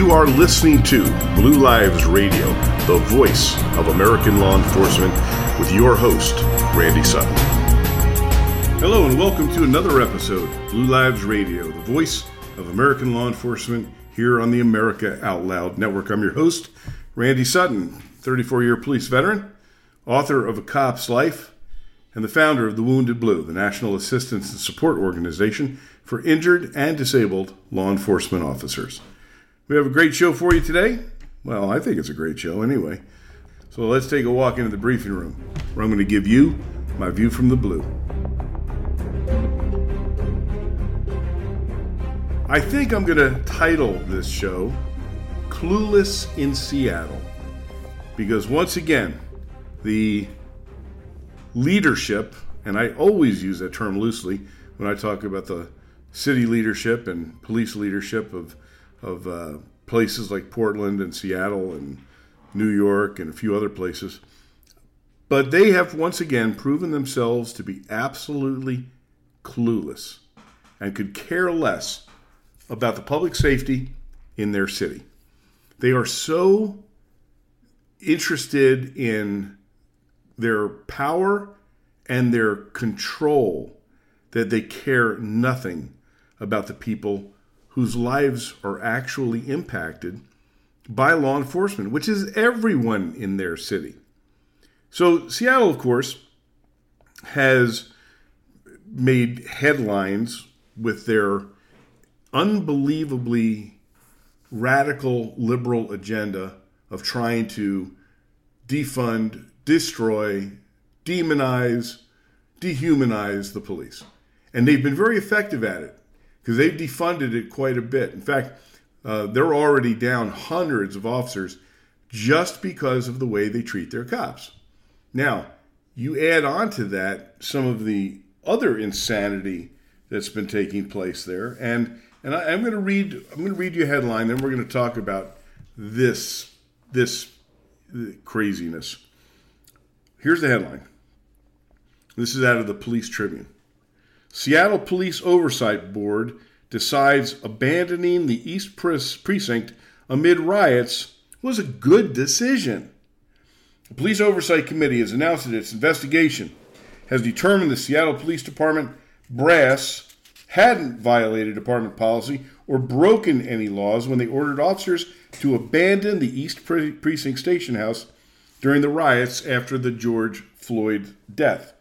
You are listening to Blue Lives Radio, the voice of American law enforcement, with your host, Randy Sutton. Hello, and welcome to another episode of Blue Lives Radio, the voice of American law enforcement, here on the America Out Loud Network. I'm your host, Randy Sutton, 34 year police veteran, author of A Cop's Life, and the founder of the Wounded Blue, the National Assistance and Support Organization for injured and disabled law enforcement officers. We have a great show for you today. Well, I think it's a great show anyway. So let's take a walk into the briefing room where I'm going to give you my view from the blue. I think I'm going to title this show Clueless in Seattle because once again, the leadership, and I always use that term loosely when I talk about the city leadership and police leadership of of uh, places like Portland and Seattle and New York and a few other places. But they have once again proven themselves to be absolutely clueless and could care less about the public safety in their city. They are so interested in their power and their control that they care nothing about the people whose lives are actually impacted by law enforcement, which is everyone in their city. So, Seattle, of course, has made headlines with their unbelievably radical liberal agenda of trying to defund, destroy, demonize, dehumanize the police. And they've been very effective at it because they've defunded it quite a bit. In fact, uh, they're already down hundreds of officers just because of the way they treat their cops. Now, you add on to that some of the other insanity that's been taking place there, and and I, am going to read I'm going to read you a headline, then we're going to talk about this this craziness. Here's the headline. This is out of the Police Tribune. Seattle Police Oversight Board decides abandoning the East Precinct amid riots was a good decision. The Police Oversight Committee has announced that its investigation has determined the Seattle Police Department brass hadn't violated department policy or broken any laws when they ordered officers to abandon the East Precinct Station House during the riots after the George Floyd death.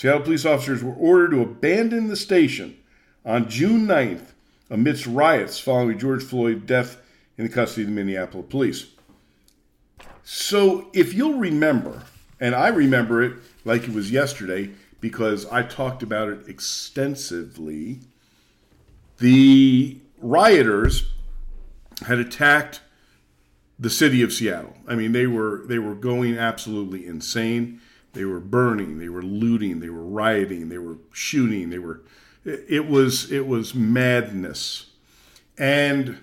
Seattle police officers were ordered to abandon the station on June 9th amidst riots following George Floyd's death in the custody of the Minneapolis police. So, if you'll remember, and I remember it like it was yesterday because I talked about it extensively, the rioters had attacked the city of Seattle. I mean, they were they were going absolutely insane. They were burning, they were looting, they were rioting, they were shooting, they were it was it was madness. And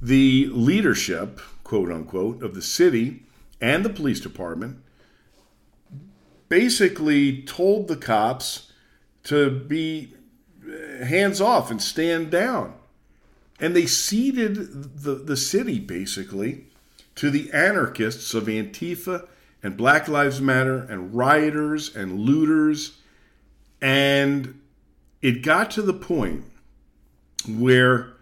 the leadership, quote unquote, of the city and the police department basically told the cops to be eh, hands off and stand down. And they ceded the, the city basically to the anarchists of Antifa and Black Lives Matter and rioters and looters. And it got to the point where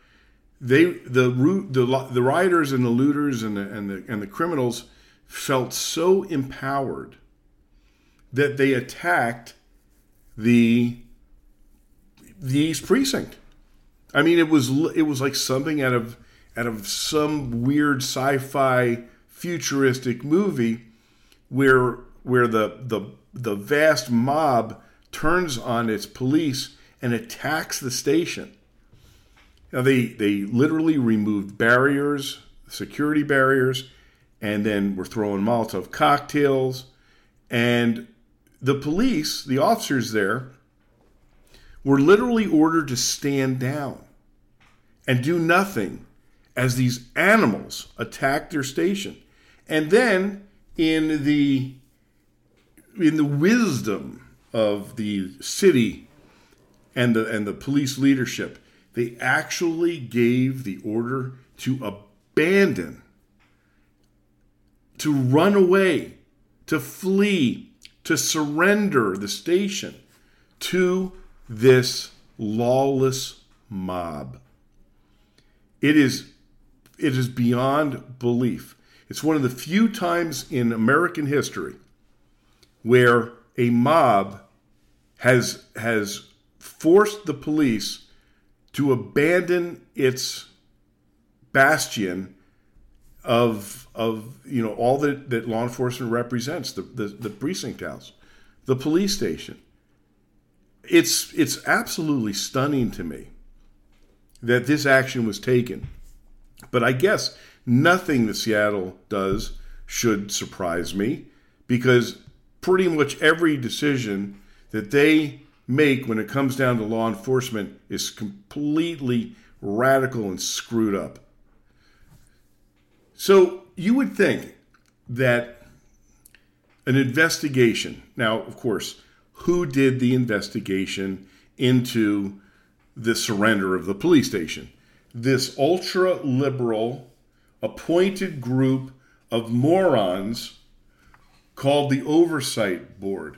they the the the rioters and the looters and the and the and the criminals felt so empowered that they attacked the the East Precinct. I mean, it was it was like something out of out of some weird sci-fi futuristic movie where where the the the vast mob turns on its police and attacks the station. Now they they literally removed barriers, security barriers, and then were throwing Molotov cocktails, and the police, the officers there, were literally ordered to stand down and do nothing as these animals attacked their station. And then in the in the wisdom of the city and the and the police leadership, they actually gave the order to abandon, to run away, to flee, to surrender the station to this lawless mob. It is it is beyond belief. It's one of the few times in American history where a mob has has forced the police to abandon its bastion of of you know all that, that law enforcement represents the, the, the precinct house the police station. It's it's absolutely stunning to me that this action was taken. But i guess nothing that seattle does should surprise me because pretty much every decision that they make when it comes down to law enforcement is completely radical and screwed up so you would think that an investigation, now, of course, who did the investigation into the surrender of the police station? This ultra liberal appointed group of morons called the Oversight Board.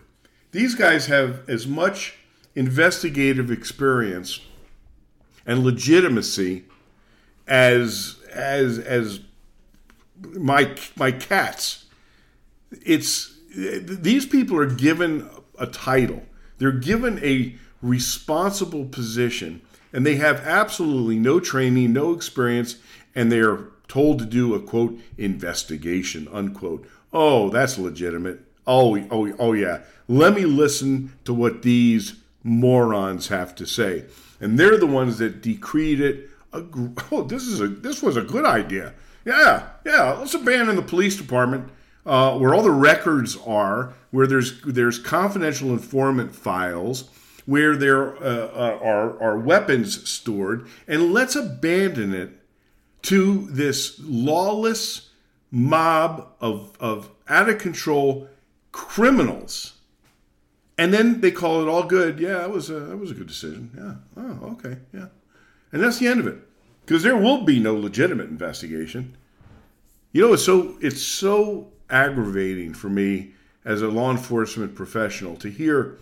These guys have as much investigative experience and legitimacy as as as my my cats. It's these people are given a title. They're given a responsible position and they have absolutely no training, no experience, and they are told to do a quote investigation unquote. Oh, that's legitimate. Oh, oh, oh yeah. Let me listen to what these morons have to say. And they're the ones that decreed it. Oh, this is a this was a good idea. Yeah, yeah. Let's abandon the police department uh, where all the records are, where there's there's confidential informant files, where there uh, uh, are are weapons stored, and let's abandon it to this lawless mob of of out of control criminals. And then they call it all good. Yeah, that was a that was a good decision. Yeah. Oh, okay. Yeah. And that's the end of it because there will be no legitimate investigation. You know, it's so it's so aggravating for me as a law enforcement professional to hear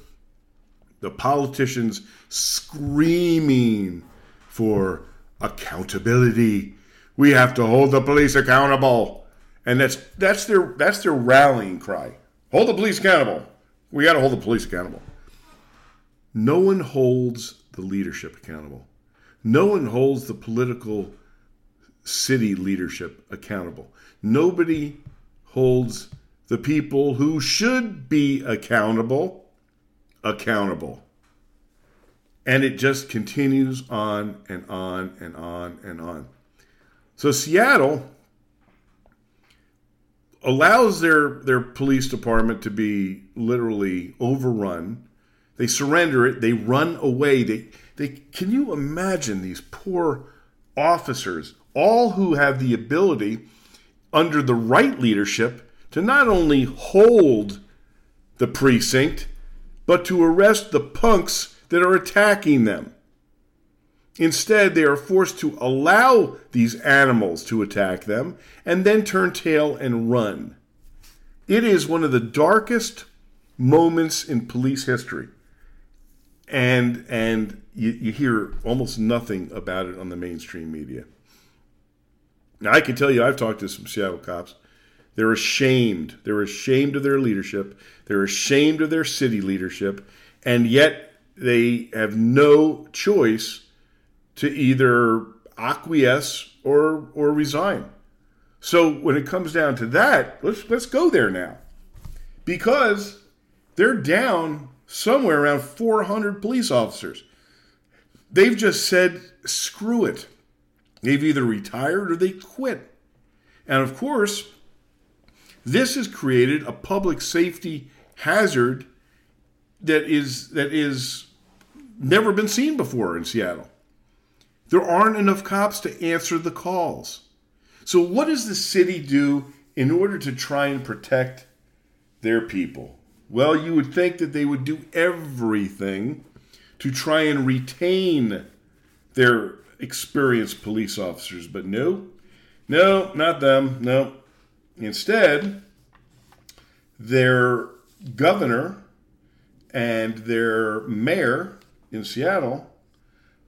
the politicians screaming for accountability. We have to hold the police accountable. And that's that's their that's their rallying cry. Hold the police accountable. We got to hold the police accountable. No one holds the leadership accountable. No one holds the political city leadership accountable. Nobody holds the people who should be accountable accountable. And it just continues on and on and on and on. So Seattle allows their their police department to be literally overrun they surrender it. They run away. They, they, can you imagine these poor officers, all who have the ability, under the right leadership, to not only hold the precinct, but to arrest the punks that are attacking them. Instead, they are forced to allow these animals to attack them and then turn tail and run. It is one of the darkest moments in police history and and you, you hear almost nothing about it on the mainstream media. Now I can tell you, I've talked to some Seattle cops. They're ashamed. They're ashamed of their leadership. They're ashamed of their city leadership, and yet they have no choice to either acquiesce or or resign. So when it comes down to that, let's let's go there now, because they're down somewhere around 400 police officers. They've just said, screw it. They've either retired or they quit. And of course, this has created a public safety hazard that is that is never been seen before in Seattle. There aren't enough cops to answer the calls. So what does the city do in order to try and protect their people? Well, you would think that they would do everything to try and retain their experienced police officers, but no, No, not them. No. Instead, their governor and their mayor in Seattle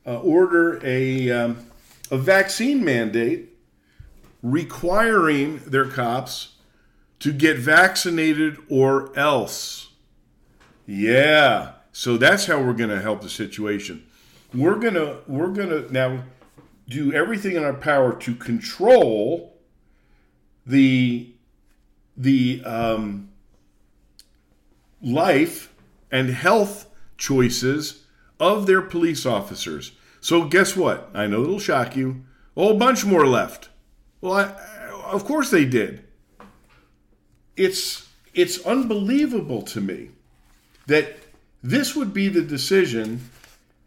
uh, order a, um, a vaccine mandate requiring their cops to get vaccinated or else. Yeah. So that's how we're going to help the situation. We're going to we're going to now do everything in our power to control the the um, life and health choices of their police officers. So guess what? I know it'll shock you. A whole bunch more left. Well, I, of course they did. It's it's unbelievable to me that this would be the decision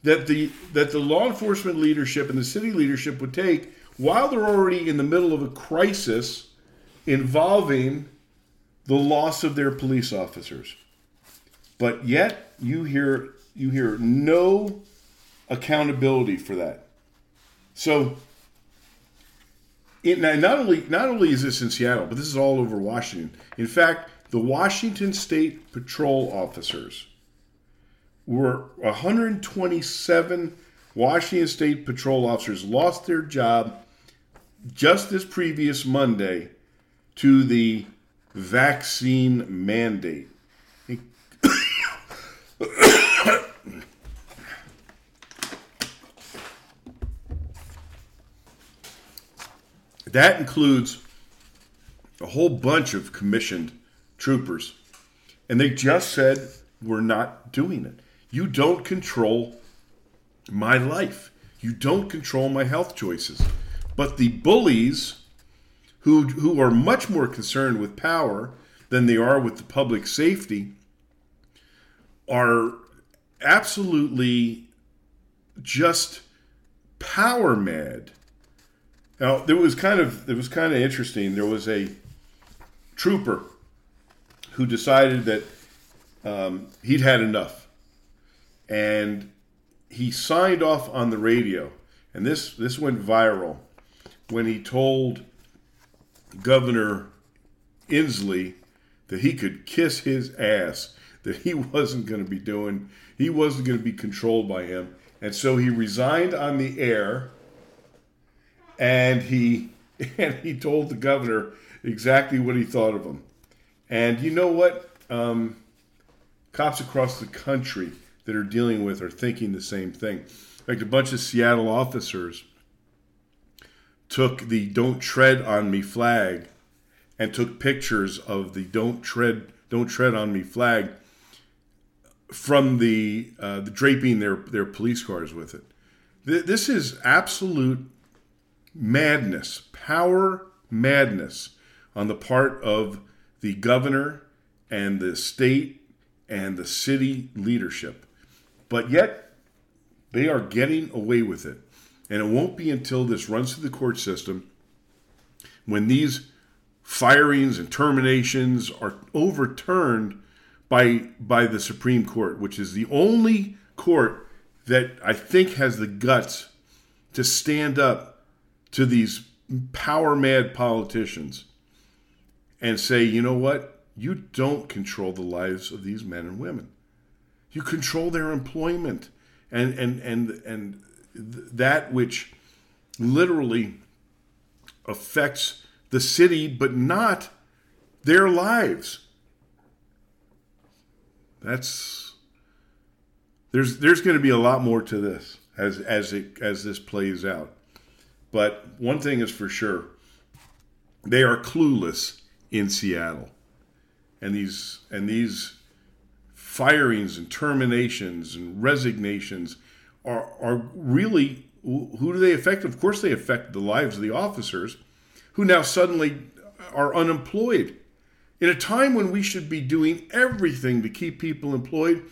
that the that the law enforcement leadership and the city leadership would take while they're already in the middle of a crisis involving the loss of their police officers. But yet you hear you hear no accountability for that. So it, not only not only is this in Seattle, but this is all over Washington. In fact, the Washington State Patrol officers were 127 Washington State Patrol officers lost their job just this previous Monday to the vaccine mandate. That includes a whole bunch of commissioned troopers. And they just said, we're not doing it. You don't control my life. You don't control my health choices. But the bullies who, who are much more concerned with power than they are with the public safety are absolutely just power mad. Now there was kind of it was kind of interesting. There was a trooper who decided that um, he'd had enough, and he signed off on the radio. And this this went viral when he told Governor Inslee that he could kiss his ass, that he wasn't going to be doing, he wasn't going to be controlled by him. And so he resigned on the air and he and he told the governor exactly what he thought of him. And you know what? Um, cops across the country that are dealing with are thinking the same thing. In fact, a bunch of Seattle officers took the "Don't Tread on Me" flag and took pictures of the "Don't Tread Don't Tread on Me" flag from the uh, the draping their their police cars with it. This is absolute madness, power madness on the part of the governor and the state and the city leadership. But yet, they are getting away with it. And it won't be until this runs through the court system when these firings and terminations are overturned by, by the Supreme Court, which is the only court that I think has the guts to stand up to these power mad politicians and say, you know what? You don't control the lives of these men and women. You control their employment and and and and that which literally affects the city but not their lives. That's there's there's going to be a lot more to this as as it as this plays out. But one thing is for sure, they are clueless in Seattle. And these and these firings and terminations and resignations are are really who do they affect? Of course they affect the lives of the officers who now suddenly are unemployed. In a time when we should be doing everything to keep people employed,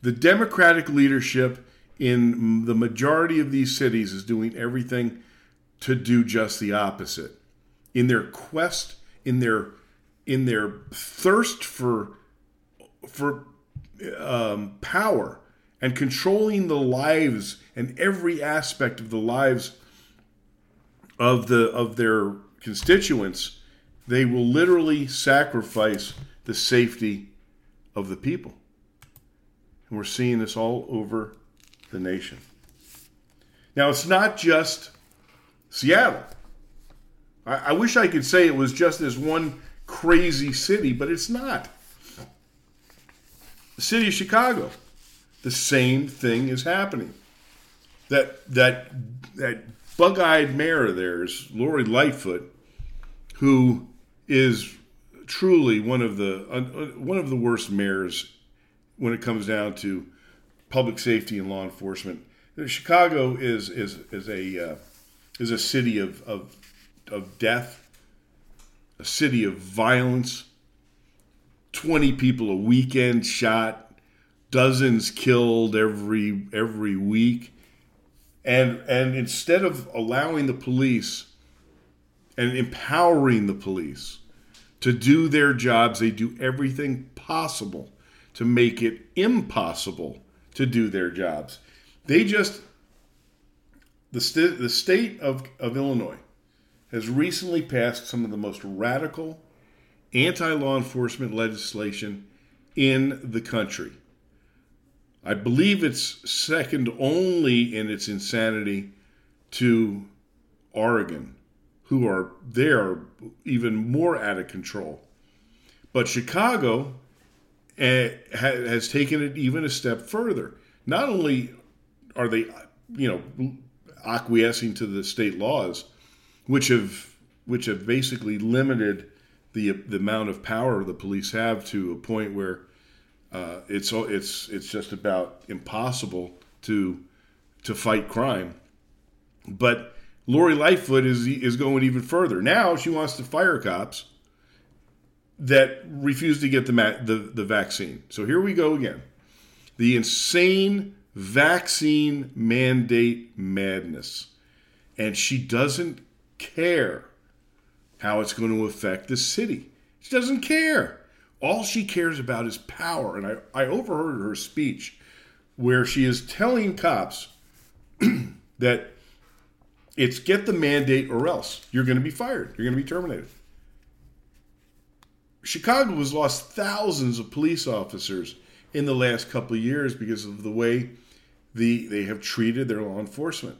the Democratic leadership in the majority of these cities is doing everything to do just the opposite. In their quest, in their in their thirst for for um, power and controlling the lives and every aspect of the lives of the of their constituents, they will literally sacrifice the safety of the people. And we're seeing this all over the nation. Now, it's not just Seattle. I, I wish I could say it was just this one crazy city, but it's not. The city of Chicago, the same thing is happening. That that that bug-eyed mayor of theirs, Lori Lightfoot, who is truly one of the uh, one of the worst mayors when it comes down to public safety and law enforcement. Chicago is is is a uh, is a city of, of of death, a city of violence. Twenty people a weekend shot, dozens killed every every week, and and instead of allowing the police and empowering the police to do their jobs, they do everything possible to make it impossible to do their jobs. They just the, st- the state of, of Illinois has recently passed some of the most radical anti law enforcement legislation in the country. I believe it's second only in its insanity to Oregon, who are they are even more out of control. But Chicago uh, has taken it even a step further. Not only are they, you know, acquiescing to the state laws, which have which have basically limited the the amount of power the police have to a point where uh, it's it's it's just about impossible to to fight crime. But Lori Lightfoot is is going even further. Now she wants to fire cops that refuse to get the the, the vaccine. So here we go again. The insane vaccine mandate madness. And she doesn't care how it's going to affect the city. She doesn't care. All she cares about is power. And I, I overheard her speech where she is telling cops that it's get the mandate or else you're going to be fired, you're going to be terminated. Chicago has lost thousands of police officers in the last couple of years because of the way the they have treated their law enforcement.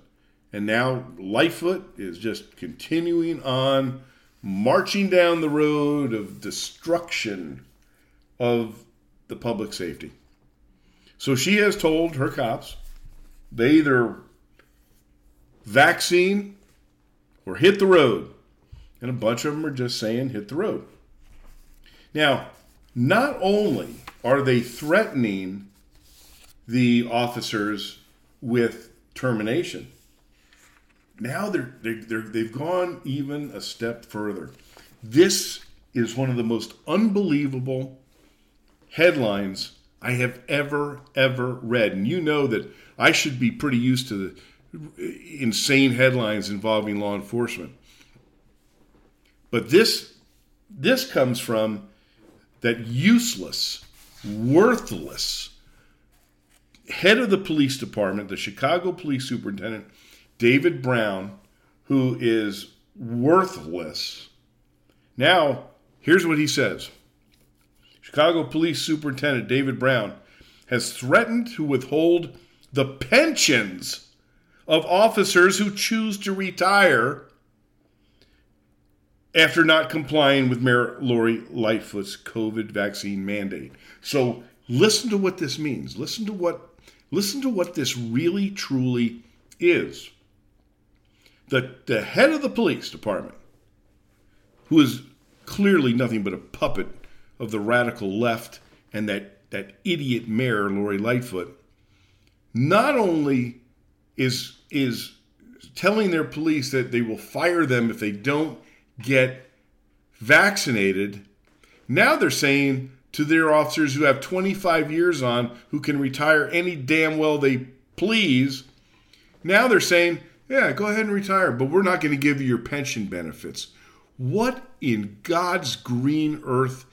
And now Lightfoot is just continuing on marching down the road of destruction of the public safety. So she has told her cops they either vaccine or hit the road. And a bunch of them are just saying hit the road. Now, not only are they threatening the officers with termination. Now they're, they're, they have gone even a step further. This is one of the most unbelievable headlines I have ever, ever read. And you know that I should be pretty used to the insane headlines involving law enforcement. But this, this comes from that useless, worthless head of the police department, the Chicago police superintendent, David Brown, who is worthless. Now, here's what he says Chicago Police Superintendent David Brown has threatened to withhold the pensions of officers who choose to retire after not complying with Mayor Lori Lightfoot's COVID vaccine mandate. So listen to what this means. Listen to what Listen to what this really truly is. The, the head of the police department, who is clearly nothing but a puppet of the radical left and that, that idiot mayor, Lori Lightfoot, not only is, is telling their police that they will fire them if they don't get vaccinated, now they're saying to their officers who have 25 years on, who can retire any damn well they please. Now they're saying, yeah, go ahead and retire, but we're not going to give you your pension benefits. What in God's green earth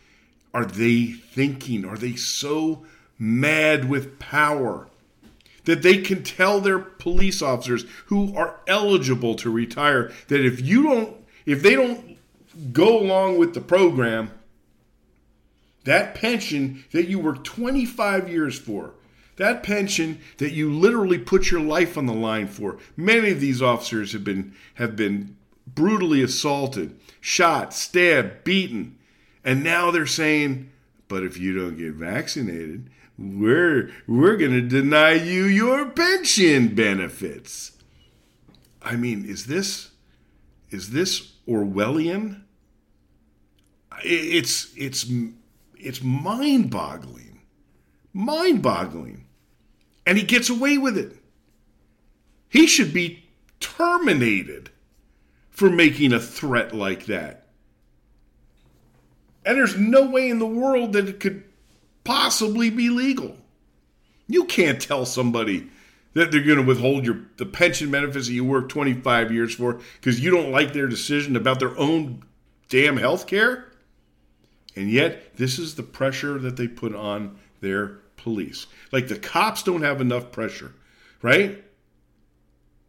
are they thinking? Are they so mad with power that they can tell their police officers who are eligible to retire that if you don't if they don't go along with the program, that pension that you worked 25 years for, that pension that you literally put your life on the line for. Many of these officers have been have been brutally assaulted, shot, stabbed, beaten, and now they're saying, "But if you don't get vaccinated, we're we're going to deny you your pension benefits." I mean, is this is this Orwellian? It's it's it's mind-boggling. Mind-boggling. And he gets away with it. He should be terminated for making a threat like that. And there's no way in the world that it could possibly be legal. You can't tell somebody that they're going to withhold your the pension benefits that you worked 25 years for because you don't like their decision about their own damn health care. And yet, this is the pressure that they put on their police. Like the cops don't have enough pressure, right?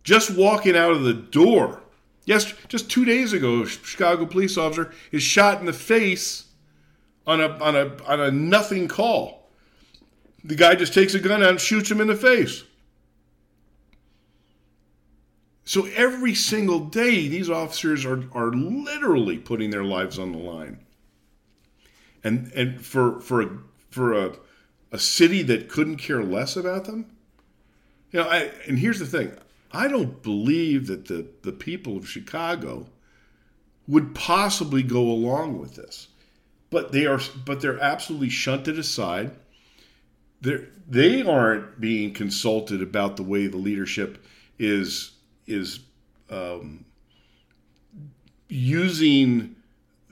Just walking out of the door. Yes, just two days ago, a Chicago police officer is shot in the face on a on a on a nothing call. The guy just takes a gun out and shoots him in the face. So every single day, these officers are, are literally putting their lives on the line. And and for for a, for a, a city that couldn't care less about them, you know. I, and here's the thing: I don't believe that the the people of Chicago would possibly go along with this, but they are but they're absolutely shunted aside. They they aren't being consulted about the way the leadership is is um, using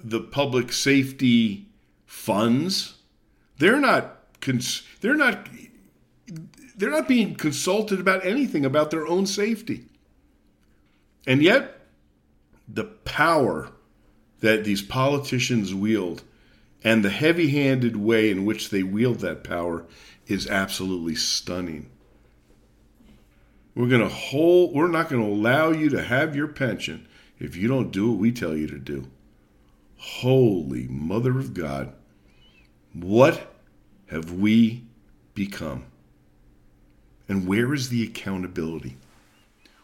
the public safety funds. They're not. Cons- they're not. They're not being consulted about anything about their own safety. And yet, the power that these politicians wield and the heavy handed way in which they wield that power is absolutely stunning. We're going to hold, we're not going to allow you to have your pension if you don't do what we tell you to do. Holy Mother of God. What have we become? And where is the accountability?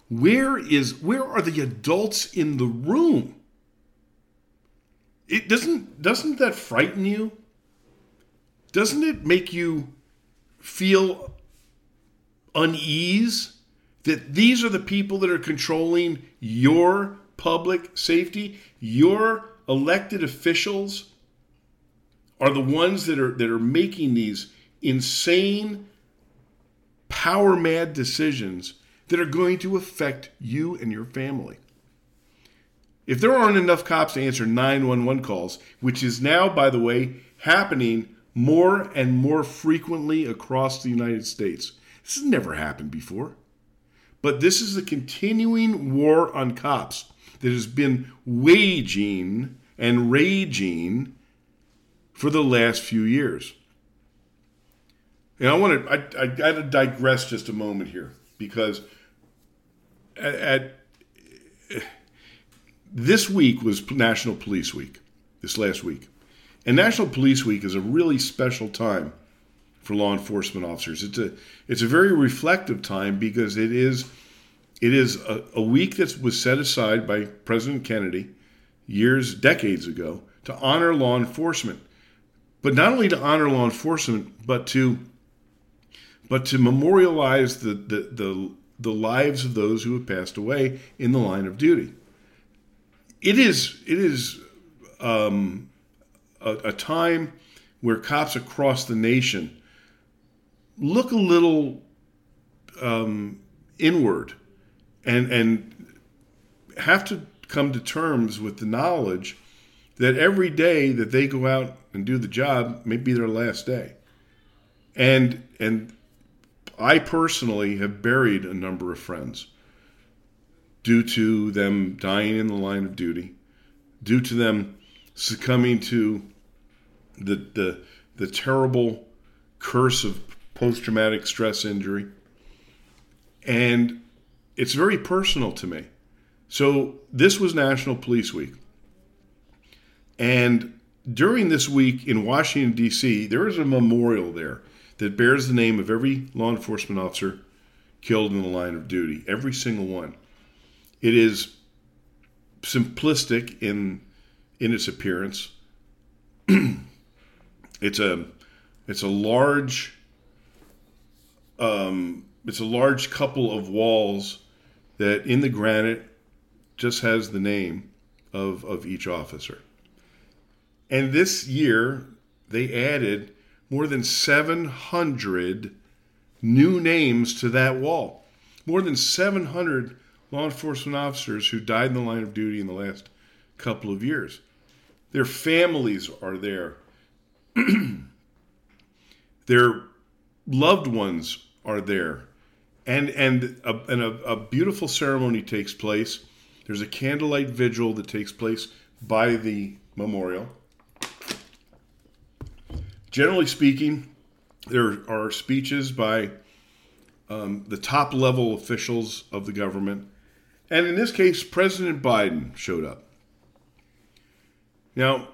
Where is where are the adults in the room? It doesn't doesn't that frighten you? Doesn't it make you feel unease that these are the people that are controlling your public safety, your elected officials are the ones that are that are making these insane power mad decisions that are going to affect you and your family. If there aren't enough cops to answer 911 calls, which is now by the way happening more and more frequently across the United States. This has never happened before. But this is a continuing war on cops that has been waging and raging for the last few years. And I want to, I, I got to digress just a moment here because at, at this week was National Police Week, this last week. And National Police Week is a really special time for law enforcement officers. It's a it's a very reflective time because it is it is a, a week that was set aside by President Kennedy years, decades ago, to honor law enforcement. But not only to honor law enforcement, but to but to memorialize the, the, the, the lives of those who have passed away in the line of duty. It is it is um, a, a time where cops across the nation look a little um, inward and and have to come to terms with the knowledge that every day that they go out and do the job may be their last day. And and I personally have buried a number of friends due to them dying in the line of duty, due to them succumbing to the the the terrible curse of post traumatic stress injury. And it's very personal to me So this was National Police Week. And during this week in Washington, D.C., there is a memorial there that bears the name of every law enforcement officer killed in the line of duty, every single one. It is simplistic in in its appearance. it's a it's a large um, it's a large couple of walls that in the granite just has the name of, of each officer. And this year, they added more than 700 new names to that wall. More than 700 law enforcement officers who died in the line of duty in the last couple of years. Their families are there. Their loved ones are there. And, and, a, and a, a beautiful ceremony takes place. There's a candlelight vigil that takes place by the memorial. Generally speaking, there are speeches by um, the top level officials of the government. And in this case, President Biden showed up. Now,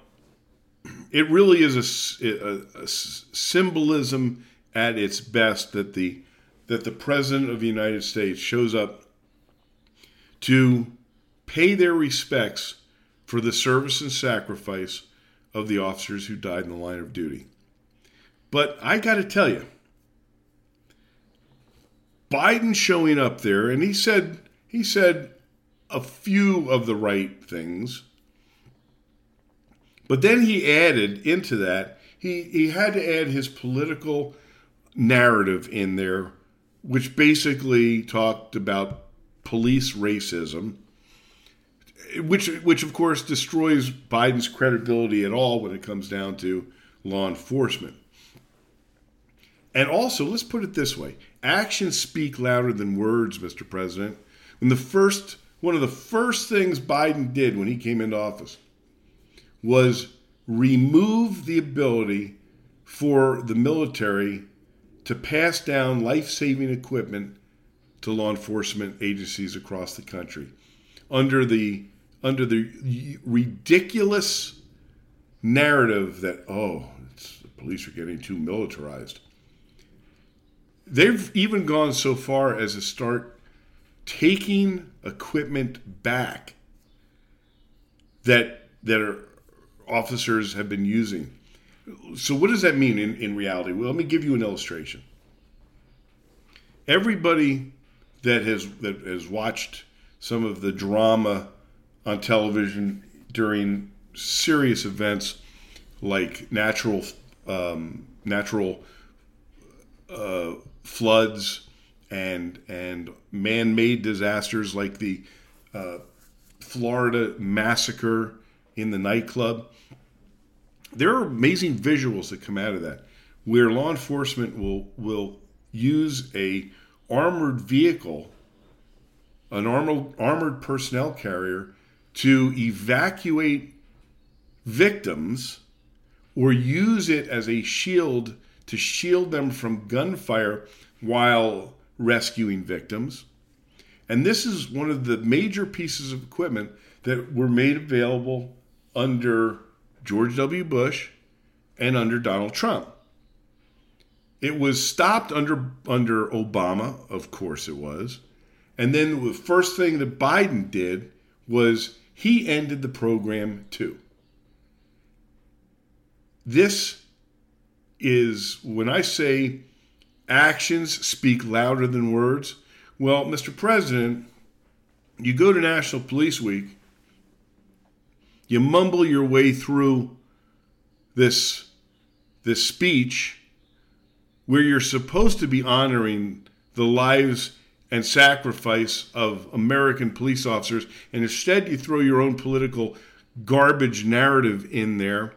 it really is a, a, a, symbolism at its best that the that the president of the United States shows up to pay their respects for the service and sacrifice of the officers who died in the line of duty. But I got to tell you, Biden showing up there, and he said he said a few of the right things, but then he added into that he he had to add his political narrative in there, which basically talked about police racism, which which of course destroys Biden's credibility at all when it comes down to law enforcement. And also, let's put it this way actions speak louder than words, Mr. President. When the first, one of the first things Biden did when he came into office was remove the ability for the military to pass down life saving equipment to law enforcement agencies across the country under the under the ridiculous narrative that oh the police are getting too militarized They've even gone so far as to start taking equipment back that that are, officers have been using. So what does that mean in, in reality? Well, let me give you an illustration. Everybody that has that has watched some of the drama on television during serious events like natural um, natural uh, floods and and man-made disasters like the uh, Florida massacre in the nightclub. There are amazing visuals that come out of that, where law enforcement will will use a armored vehicle, an armored armored personnel carrier, to evacuate victims, or use it as a shield to shield them from gunfire while rescuing victims. And this is one of the major pieces of equipment that were made available under George W. Bush and under Donald Trump. It was stopped under under Obama, of course it was. And then the first thing that Biden did was he ended the program too. This is when I say actions speak louder than words, well, Mr. President, you go to National Police Week, you mumble your way through this this speech where you're supposed to be honoring the lives and sacrifice of American police officers, and instead you throw your own political garbage narrative in there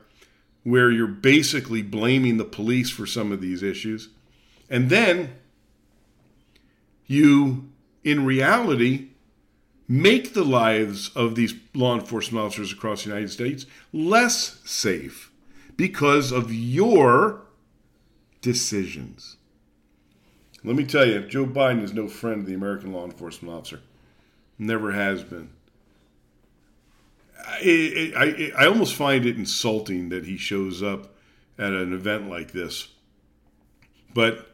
where you're basically blaming the police for some of these issues. And then you, in reality, make the lives of these law enforcement officers across the United States less safe because of your decisions. Let me tell you, Joe Biden is no friend of the American law enforcement officer. Never has been. I, I, I almost find it insulting that he shows up at an event like this. But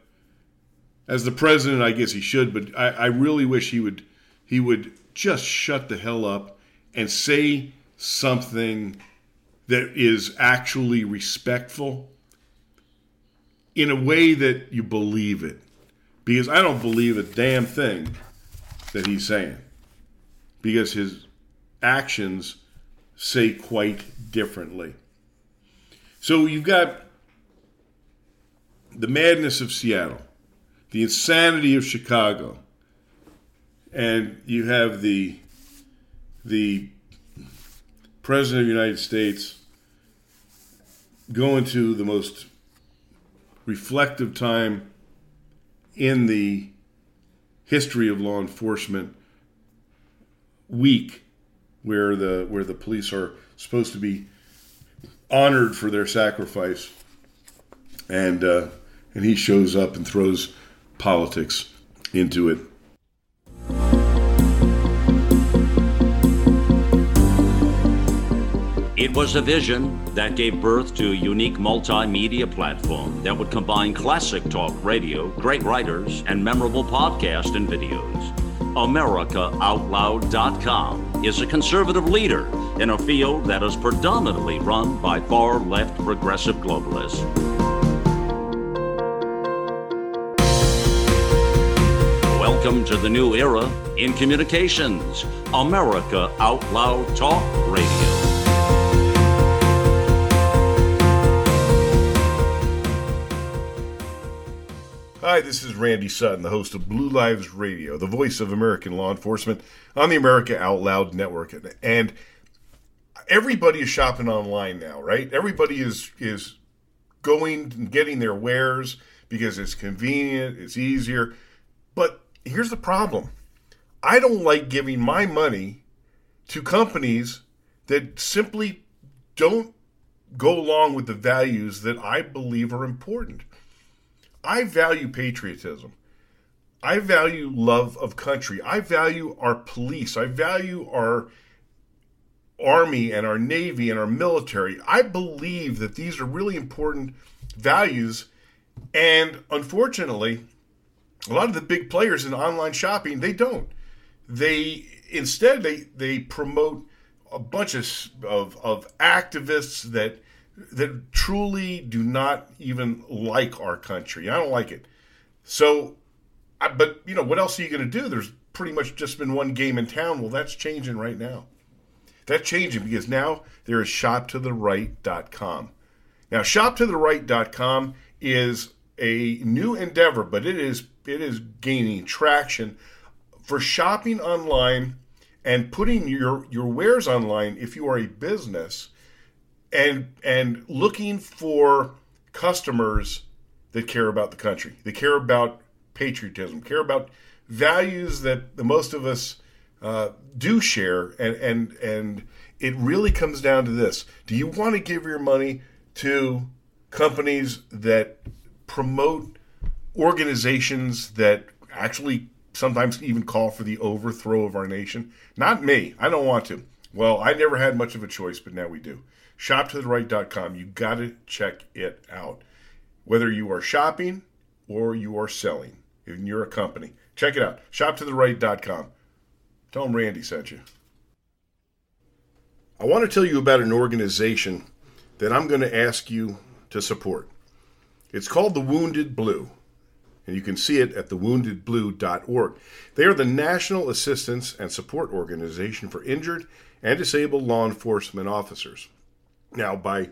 as the president, I guess he should. But I, I really wish he would he would just shut the hell up and say something that is actually respectful in a way that you believe it. Because I don't believe a damn thing that he's saying. Because his actions say quite differently. So you've got the madness of Seattle, the insanity of Chicago, and you have the the president of the United States going to the most reflective time in the history of law enforcement week where the where the police are supposed to be honored for their sacrifice. And uh, and he shows up and throws politics into it It was a vision that gave birth to a unique multimedia platform that would combine classic talk radio, great writers, and memorable podcasts and videos. AmericaOutloud.com is a conservative leader in a field that is predominantly run by far left progressive globalists. Welcome to the new era in communications. America Out Loud Talk Radio. Hi, this is Randy Sutton, the host of Blue Lives Radio, the voice of American law enforcement on the America Out Loud network. And everybody is shopping online now, right? Everybody is is going and getting their wares because it's convenient, it's easier. But here's the problem. I don't like giving my money to companies that simply don't go along with the values that I believe are important. I value patriotism. I value love of country. I value our police. I value our army and our navy and our military. I believe that these are really important values. And unfortunately, a lot of the big players in online shopping, they don't. They instead they they promote a bunch of of, of activists that that truly do not even like our country. I don't like it. So, I, but you know, what else are you going to do? There's pretty much just been one game in town. Well, that's changing right now. That's changing because now there is shoptotheright.com. Now, shoptotheright.com is a new endeavor, but it is it is gaining traction for shopping online and putting your your wares online if you are a business and and looking for customers that care about the country, they care about patriotism, care about values that the most of us uh, do share, and and and it really comes down to this: Do you want to give your money to companies that promote organizations that actually sometimes even call for the overthrow of our nation? Not me. I don't want to. Well, I never had much of a choice, but now we do shoptotheright.com. You got to check it out. Whether you are shopping or you are selling, and you're a company, check it out. Shoptotheright.com. Tell them Randy sent you. I want to tell you about an organization that I'm going to ask you to support. It's called the Wounded Blue, and you can see it at thewoundedblue.org. They are the National Assistance and Support Organization for Injured and Disabled Law Enforcement Officers. Now, by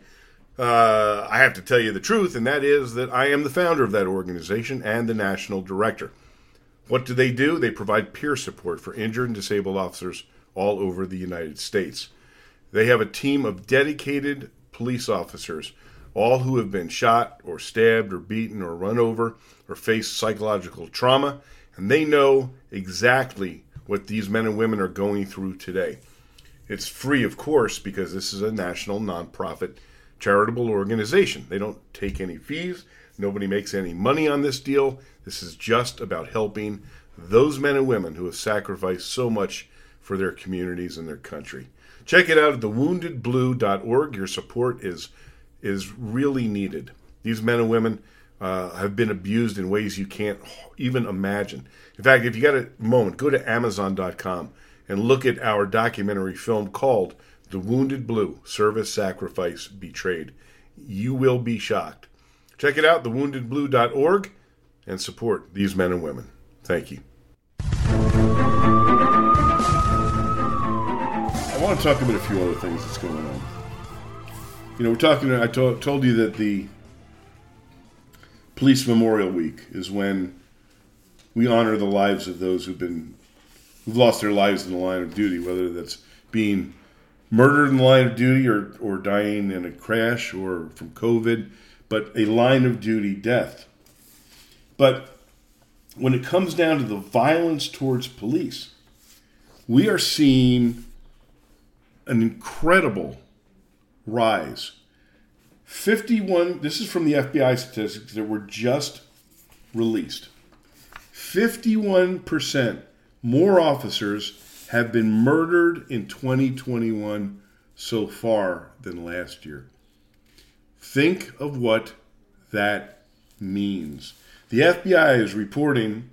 uh, I have to tell you the truth, and that is that I am the founder of that organization and the national director. What do they do? They provide peer support for injured and disabled officers all over the United States. They have a team of dedicated police officers, all who have been shot or stabbed or beaten or run over or faced psychological trauma, and they know exactly what these men and women are going through today. It's free, of course, because this is a national nonprofit charitable organization. They don't take any fees. Nobody makes any money on this deal. This is just about helping those men and women who have sacrificed so much for their communities and their country. Check it out at thewoundedblue.org. Your support is is really needed. These men and women uh, have been abused in ways you can't even imagine. In fact, if you got a moment, go to Amazon.com and look at our documentary film called The Wounded Blue Service, Sacrifice, Betrayed. You will be shocked. Check it out, thewoundedblue.org, and support these men and women. Thank you. I want to talk about a few other things that's going on. You know, we're talking, I to, told you that the Police Memorial Week is when we honor the lives of those who've been who've lost their lives in the line of duty, whether that's being murdered in the line of duty or, or dying in a crash or from COVID, but a line of duty death. But when it comes down to the violence towards police, we are seeing an incredible rise. 51, this is from the FBI statistics that were just released. 51% more officers have been murdered in 2021 so far than last year. Think of what that means. The FBI is reporting,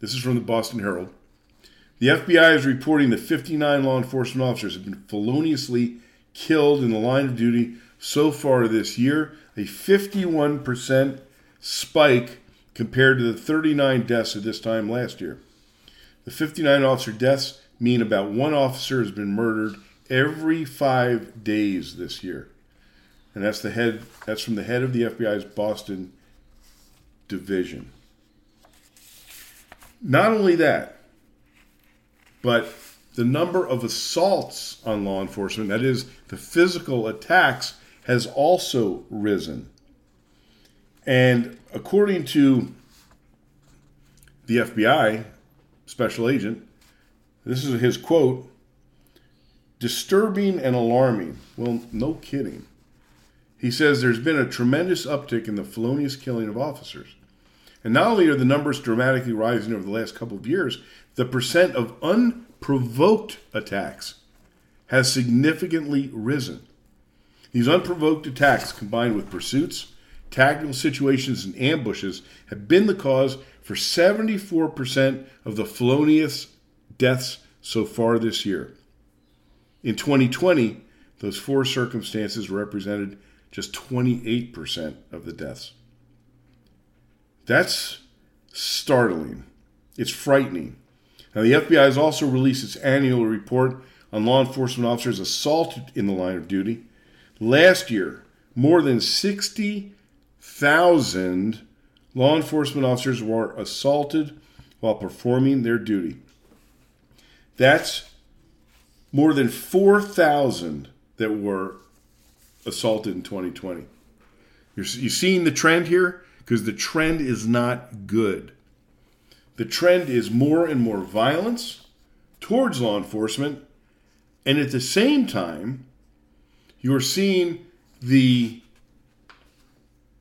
this is from the Boston Herald. The FBI is reporting that 59 law enforcement officers have been feloniously killed in the line of duty so far this year, a 51% spike compared to the 39 deaths at this time last year. The 59 officer deaths mean about one officer has been murdered every five days this year. And that's the head that's from the head of the FBI's Boston division. Not only that, but the number of assaults on law enforcement, that is, the physical attacks, has also risen. And according to the FBI special agent, this is his quote disturbing and alarming. Well, no kidding. He says there's been a tremendous uptick in the felonious killing of officers. And not only are the numbers dramatically rising over the last couple of years, the percent of unprovoked attacks has significantly risen. These unprovoked attacks, combined with pursuits, tactical situations, and ambushes, have been the cause for 74% of the felonious deaths so far this year. In 2020, those four circumstances represented just 28% of the deaths. That's startling. It's frightening. Now, the FBI has also released its annual report on law enforcement officers assaulted in the line of duty. Last year, more than 60,000 law enforcement officers were assaulted while performing their duty. That's more than 4,000 that were assaulted in 2020. You're, you seeing the trend here? Because the trend is not good. The trend is more and more violence towards law enforcement, and at the same time, you're seeing the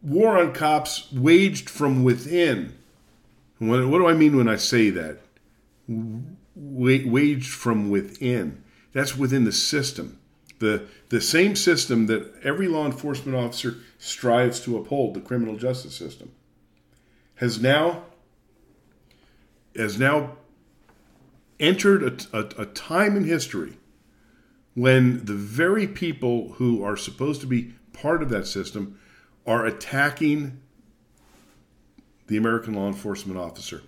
war on cops waged from within. What, do I mean when I say that? Waged from within. That's within the system. The, the same system that every law enforcement officer strives to uphold, the criminal justice system, has now has now entered a, a, a time in history when the very people who are supposed to be part of that system are attacking the American law enforcement officer.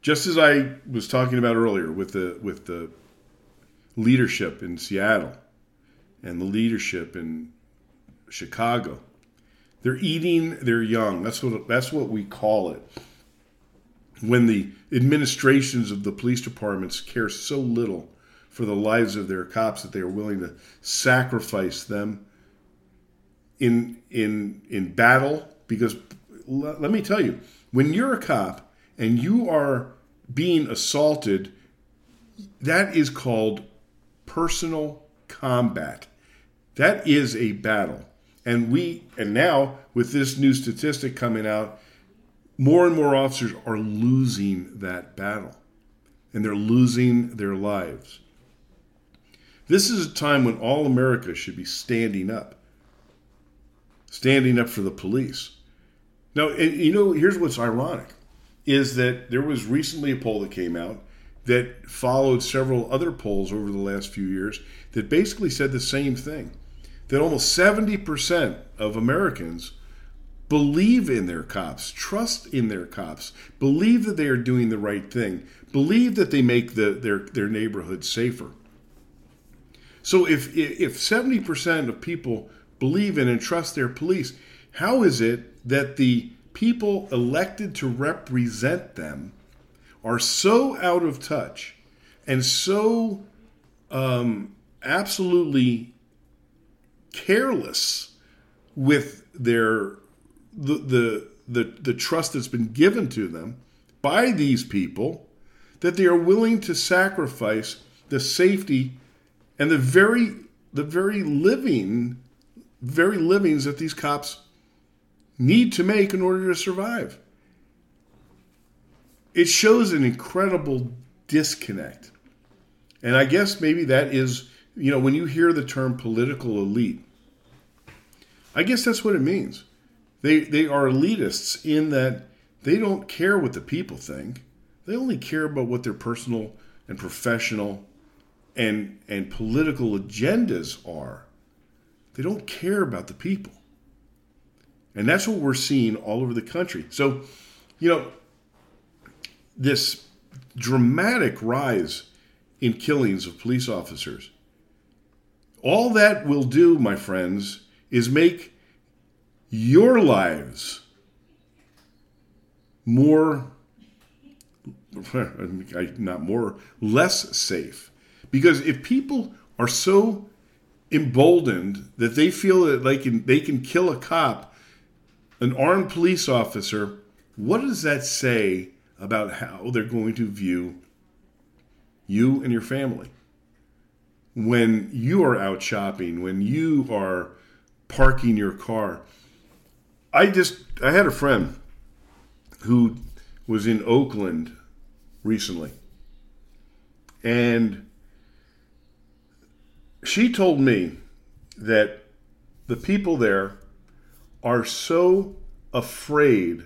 Just as I was talking about earlier with the with the leadership in Seattle and the leadership in Chicago, they're eating their young. That's what that's what we call it. When the administrations of the police departments care so little for the lives of their cops that they are willing to sacrifice them in in in battle because l- let me tell you when you're a cop and you are being assaulted that is called personal combat. That is a battle. And we and now with this new statistic coming out more and more officers are losing that battle. And they're losing their lives. This is a time when all America should be standing up, standing up for the police. Now, you know, here's what's ironic is that there was recently a poll that came out that followed several other polls over the last few years that basically said the same thing that almost 70% of Americans believe in their cops, trust in their cops, believe that they are doing the right thing, believe that they make the, their, their neighborhood safer. So if, if 70% of people believe in and trust their police, how is it that the people elected to represent them are so out of touch and so um, absolutely careless with their the, the the the trust that's been given to them by these people that they are willing to sacrifice the safety and the very the very living very livings that these cops need to make in order to survive. It shows an incredible disconnect. And I guess maybe that is, you know, when you hear the term political elite, I guess that's what it means. They, they are elitists in that they don't care what the people think. They only care about what their personal and professional and, and political agendas are. They don't care about the people. And that's what we're seeing all over the country. So, you know, this dramatic rise in killings of police officers, all that will do, my friends, is make your lives more, not more, less safe. Because if people are so emboldened that they feel that they can they can kill a cop an armed police officer, what does that say about how they're going to view you and your family? When you are out shopping, when you are parking your car. I just, I had a friend who was in Oakland recently. And she told me that the people there are so afraid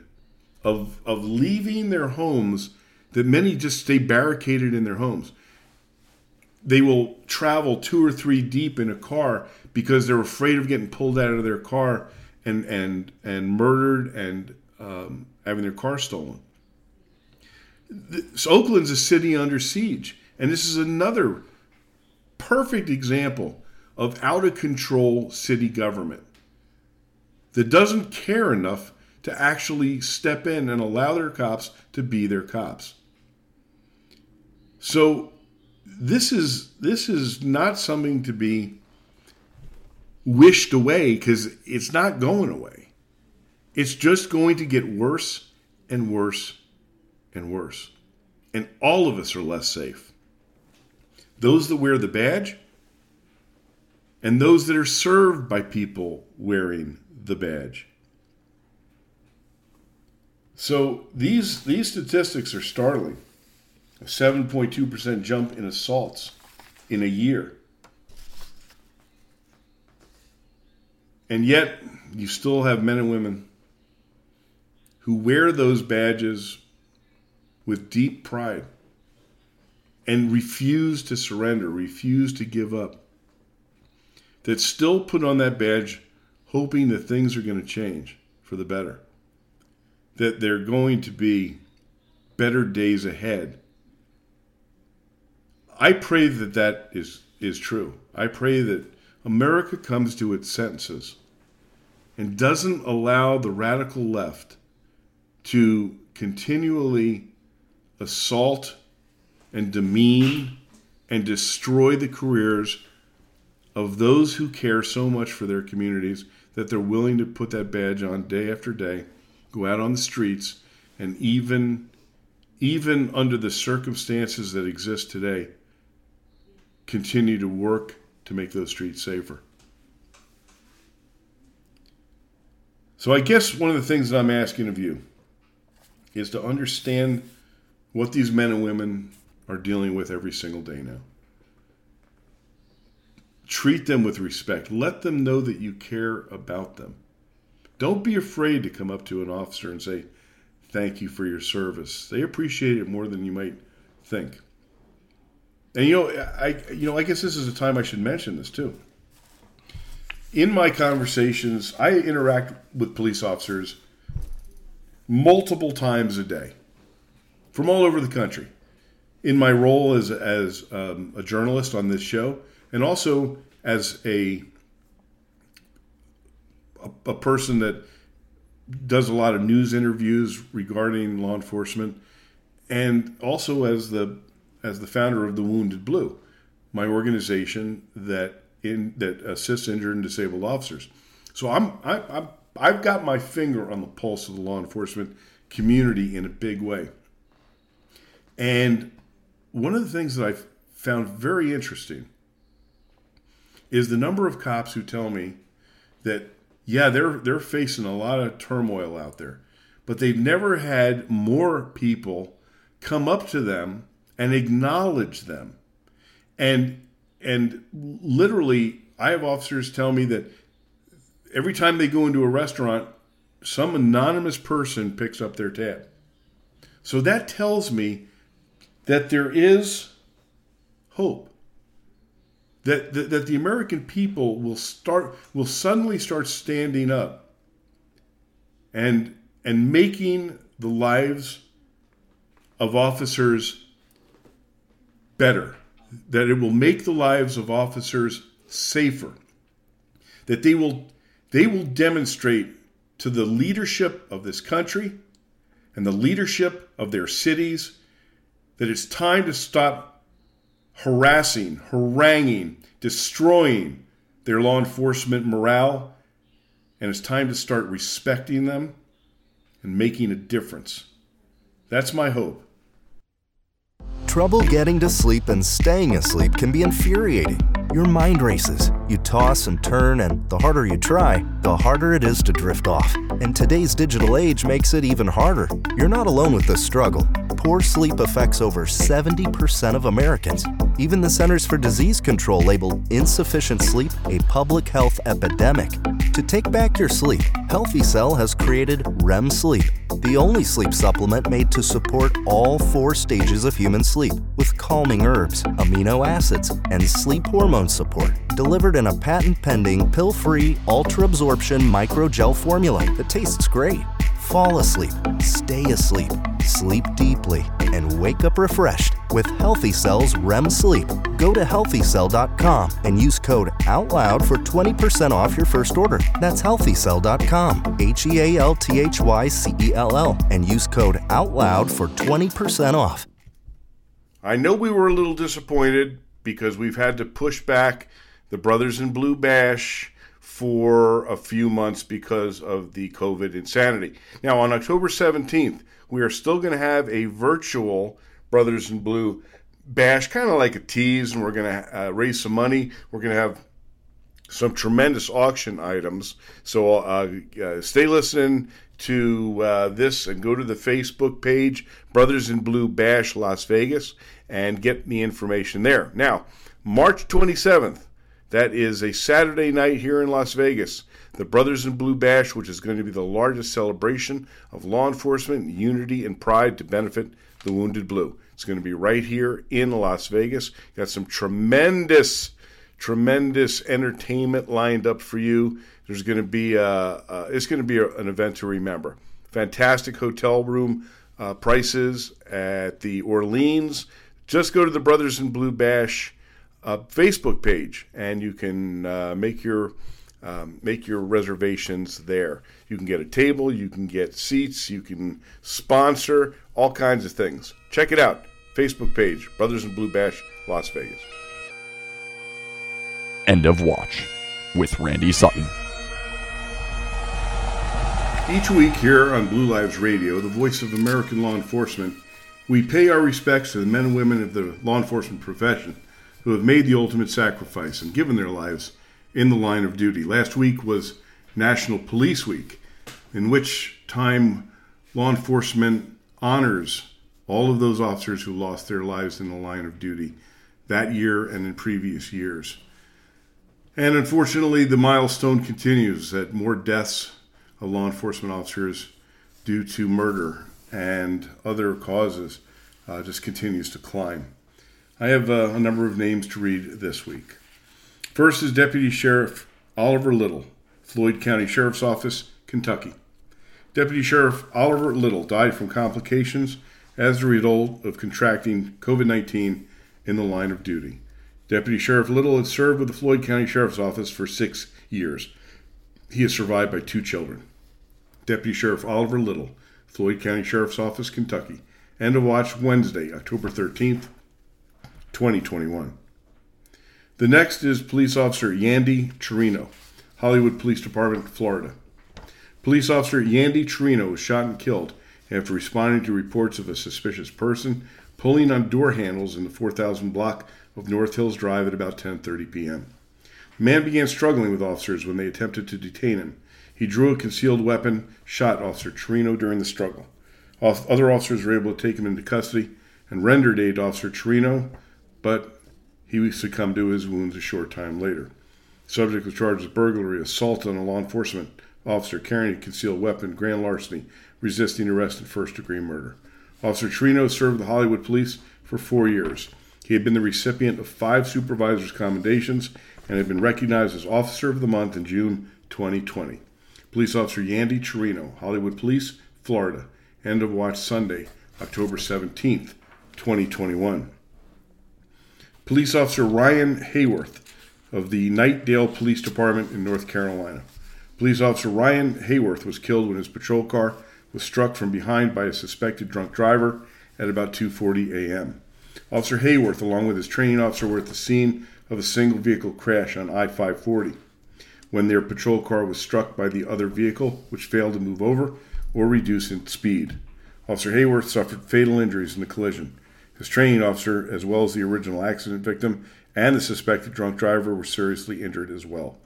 of, of leaving their homes that many just stay barricaded in their homes. They will travel two or three deep in a car because they're afraid of getting pulled out of their car and and and murdered and um, having their car stolen. So Oakland's a city under siege, and this is another perfect example of out of control city government that doesn't care enough to actually step in and allow their cops to be their cops. So this is this is not something to be wished away because it's not going away. It's just going to get worse and worse and worse. And all of us are less safe. Those that wear the badge and those that are served by people wearing the badge. So these these statistics are startling. A 7.2% jump in assaults in a year. And yet, you still have men and women who wear those badges with deep pride and refuse to surrender, refuse to give up. That still put on that badge hoping that things are going to change for the better, that there are going to be better days ahead. I pray that that is, is true. I pray that America comes to its senses and doesn't allow the radical left to continually assault and demean and destroy the careers of those who care so much for their communities that they're willing to put that badge on day after day, go out on the streets, and even even under the circumstances that exist today, continue to work to make those streets safer. So I guess one of the things that I'm asking of you is to understand what these men and women are dealing with every single day now. Treat them with respect. Let them know that you care about them. Don't be afraid to come up to an officer and say, Thank you for your service. They appreciate it more than you might think. And you know, I you know, I guess this is a time I should mention this too. In my conversations, I interact with police officers multiple times a day from all over the country. In my role as as um, a journalist on this show, and also as a, a, a person that does a lot of news interviews regarding law enforcement, and also as the as the founder of the Wounded Blue, my organization that in that assists injured and disabled officers. So I'm I, I'm I've got my finger on the pulse of the law enforcement community in a big way. And one of the things that I've found very interesting is the number of cops who tell me that yeah, they're they're facing a lot of turmoil out there, but they've never had more people come up to them and acknowledge them. And and literally I have officers tell me that every time they go into a restaurant, some anonymous person picks up their tab. So that tells me that there is hope. That, that, that the American people will start will suddenly start standing up and and making the lives of officers better. That it will make the lives of officers safer. That they will they will demonstrate to the leadership of this country and the leadership of their cities that it's time to stop harassing, haranguing, destroying their law enforcement morale, and it's time to start respecting them and making a difference. That's my hope. Trouble getting to sleep and staying asleep can be infuriating. Your mind races. You toss and turn, and the harder you try, the harder it is to drift off. And today's digital age makes it even harder. You're not alone with this struggle. Poor sleep affects over 70% of Americans. Even the Centers for Disease Control labeled insufficient sleep a public health epidemic. To take back your sleep, Healthy Cell has created REM Sleep, the only sleep supplement made to support all four stages of human sleep with calming herbs, amino acids, and sleep hormone support, delivered in a patent pending pill free ultra absorption microgel formula that tastes great. Fall asleep, stay asleep, sleep deeply, and wake up refreshed with Healthy Cell's REM Sleep. Go to healthycell.com and use code OUTLOUD for 20% off your first order. That's healthycell.com, H E A L T H Y C E L L, and use code OUTLOUD for 20% off. I know we were a little disappointed because we've had to push back the Brothers in Blue Bash for a few months because of the COVID insanity. Now, on October 17th, we are still going to have a virtual Brothers in Blue bash, kind of like a tease, and we're going to uh, raise some money. We're going to have some tremendous auction items. So uh, uh, stay listening to uh, this and go to the Facebook page, Brothers in Blue Bash Las Vegas, and get the information there. Now, March 27th, that is a Saturday night here in Las Vegas. The Brothers in Blue Bash, which is going to be the largest celebration of law enforcement, unity, and pride to benefit the Wounded Blue. It's going to be right here in Las Vegas. Got some tremendous, tremendous entertainment lined up for you. There's going to be a, uh, it's going to be a, an event to remember. Fantastic hotel room uh, prices at the Orleans. Just go to the Brothers in Blue Bash uh, Facebook page, and you can uh, make your um, make your reservations there. You can get a table, you can get seats, you can sponsor all kinds of things. Check it out. Facebook page, Brothers in Blue Bash, Las Vegas. End of Watch with Randy Sutton. Each week here on Blue Lives Radio, the voice of American law enforcement, we pay our respects to the men and women of the law enforcement profession who have made the ultimate sacrifice and given their lives in the line of duty. Last week was National Police Week, in which time law enforcement honors all of those officers who lost their lives in the line of duty that year and in previous years. And unfortunately, the milestone continues that more deaths of law enforcement officers due to murder and other causes uh, just continues to climb. I have uh, a number of names to read this week. First is Deputy Sheriff Oliver Little, Floyd County Sheriff's Office, Kentucky. Deputy Sheriff Oliver Little died from complications as a result of contracting COVID 19 in the line of duty. Deputy Sheriff Little had served with the Floyd County Sheriff's Office for six years. He is survived by two children. Deputy Sheriff Oliver Little, Floyd County Sheriff's Office, Kentucky. End of watch Wednesday, October 13th, 2021. The next is Police Officer Yandy Chirino, Hollywood Police Department, Florida. Police Officer Yandy Chirino was shot and killed after responding to reports of a suspicious person pulling on door handles in the 4000 block of North Hills Drive at about 10:30 p.m. The man began struggling with officers when they attempted to detain him. He drew a concealed weapon, shot Officer Chirino during the struggle. Other officers were able to take him into custody and rendered aid to Officer Chirino, but he succumbed to his wounds a short time later. The subject was charged with burglary, assault on a law enforcement officer carrying a concealed weapon, grand larceny, resisting arrest, and first degree murder. Officer Chirino served the Hollywood Police for four years. He had been the recipient of five supervisors' commendations and had been recognized as Officer of the Month in June 2020. Police Officer Yandy Chirino, Hollywood Police, Florida. End of watch Sunday, October 17th, 2021. Police Officer Ryan Hayworth of the Knightdale Police Department in North Carolina. Police Officer Ryan Hayworth was killed when his patrol car was struck from behind by a suspected drunk driver at about 2:40 a.m. Officer Hayworth, along with his training officer, were at the scene of a single vehicle crash on I 540 when their patrol car was struck by the other vehicle, which failed to move over or reduce its speed. Officer Hayworth suffered fatal injuries in the collision. His training officer, as well as the original accident victim and the suspected drunk driver, were seriously injured as well.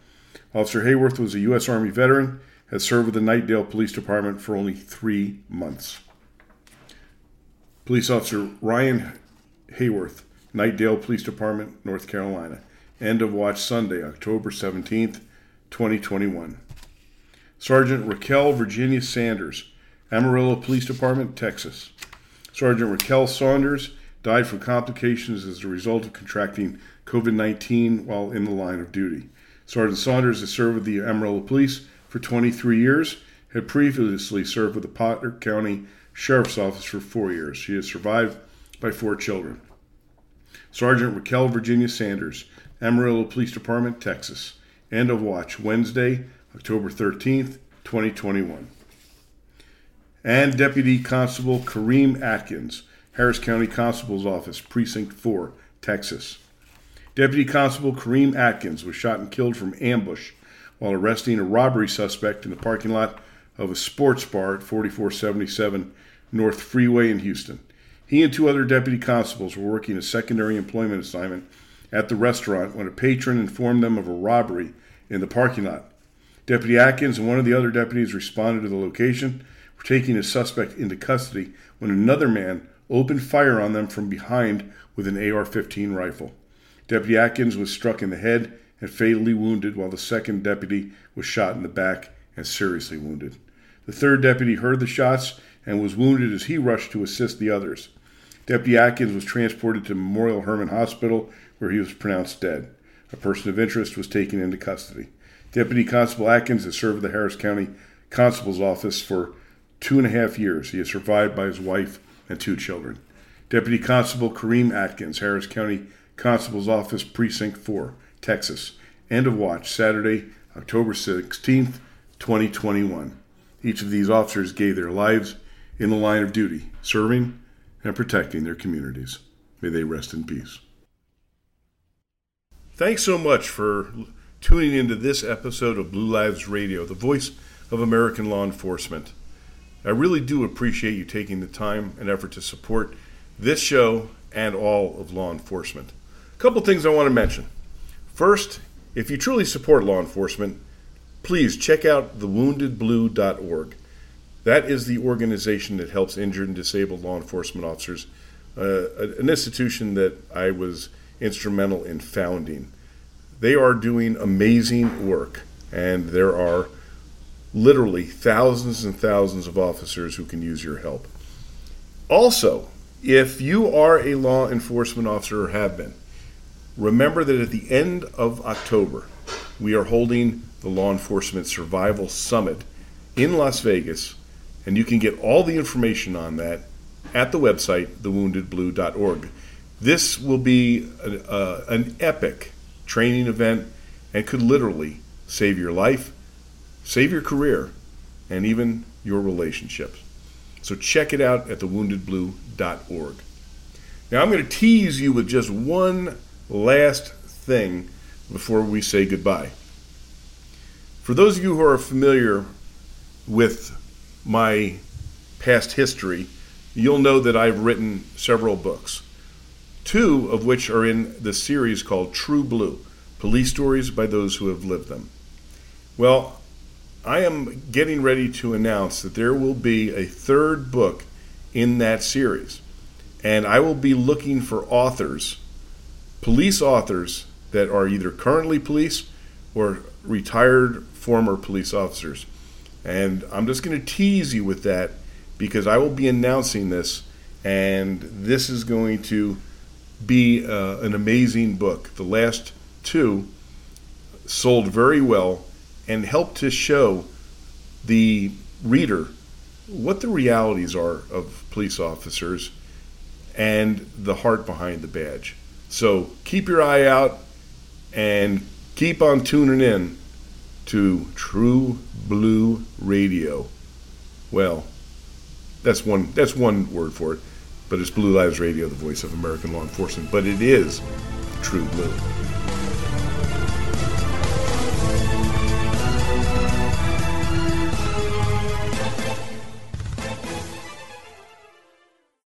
Officer Hayworth was a U.S. Army veteran, had served with the Knightdale Police Department for only three months. Police Officer Ryan Hayworth, Knightdale Police Department, North Carolina. End of watch Sunday, October 17th, 2021. Sergeant Raquel Virginia Sanders, Amarillo Police Department, Texas. Sergeant Raquel Saunders died from complications as a result of contracting COVID 19 while in the line of duty. Sergeant Saunders has served with the Amarillo Police for 23 years, had previously served with the Potter County Sheriff's Office for four years. She is survived by four children. Sergeant Raquel Virginia Sanders, Amarillo Police Department, Texas. End of watch Wednesday, October 13th, 2021. And Deputy Constable Kareem Atkins, Harris County Constable's Office, Precinct 4, Texas. Deputy Constable Kareem Atkins was shot and killed from ambush while arresting a robbery suspect in the parking lot of a sports bar at 4477 North Freeway in Houston. He and two other deputy constables were working a secondary employment assignment at the restaurant when a patron informed them of a robbery in the parking lot. Deputy Atkins and one of the other deputies responded to the location, were taking a suspect into custody when another man opened fire on them from behind with an AR 15 rifle. Deputy Atkins was struck in the head and fatally wounded, while the second deputy was shot in the back and seriously wounded. The third deputy heard the shots and was wounded as he rushed to assist the others. Deputy Atkins was transported to Memorial Hermann Hospital, where he was pronounced dead. A person of interest was taken into custody. Deputy Constable Atkins has served the Harris County Constable's Office for two and a half years. He is survived by his wife and two children. Deputy Constable Kareem Atkins, Harris County Constable's Office, Precinct 4. Texas. End of watch, Saturday, October 16th, 2021. Each of these officers gave their lives in the line of duty, serving and protecting their communities. May they rest in peace. Thanks so much for tuning into this episode of Blue Lives Radio, the voice of American law enforcement. I really do appreciate you taking the time and effort to support this show and all of law enforcement. A couple things I want to mention. First, if you truly support law enforcement, please check out thewoundedblue.org. That is the organization that helps injured and disabled law enforcement officers, uh, an institution that I was instrumental in founding. They are doing amazing work, and there are literally thousands and thousands of officers who can use your help. Also, if you are a law enforcement officer or have been, remember that at the end of October, we are holding the Law Enforcement Survival Summit in Las Vegas, and you can get all the information on that at the website, thewoundedblue.org. This will be a, uh, an epic training event and could literally save your life, save your career, and even your relationships. So check it out at thewoundedblue.org. Now I'm going to tease you with just one last thing before we say goodbye. For those of you who are familiar with my past history, you'll know that I've written several books, two of which are in the series called True Blue Police Stories by Those Who Have Lived Them. Well, I am getting ready to announce that there will be a third book in that series. And I will be looking for authors, police authors that are either currently police or retired former police officers. And I'm just going to tease you with that because I will be announcing this, and this is going to be uh, an amazing book. The last two sold very well and helped to show the reader what the realities are of police officers and the heart behind the badge. So keep your eye out and keep on tuning in to True Blue Radio. Well, that's one that's one word for it, but it's Blue Lives Radio, the voice of American law enforcement. But it is True Blue.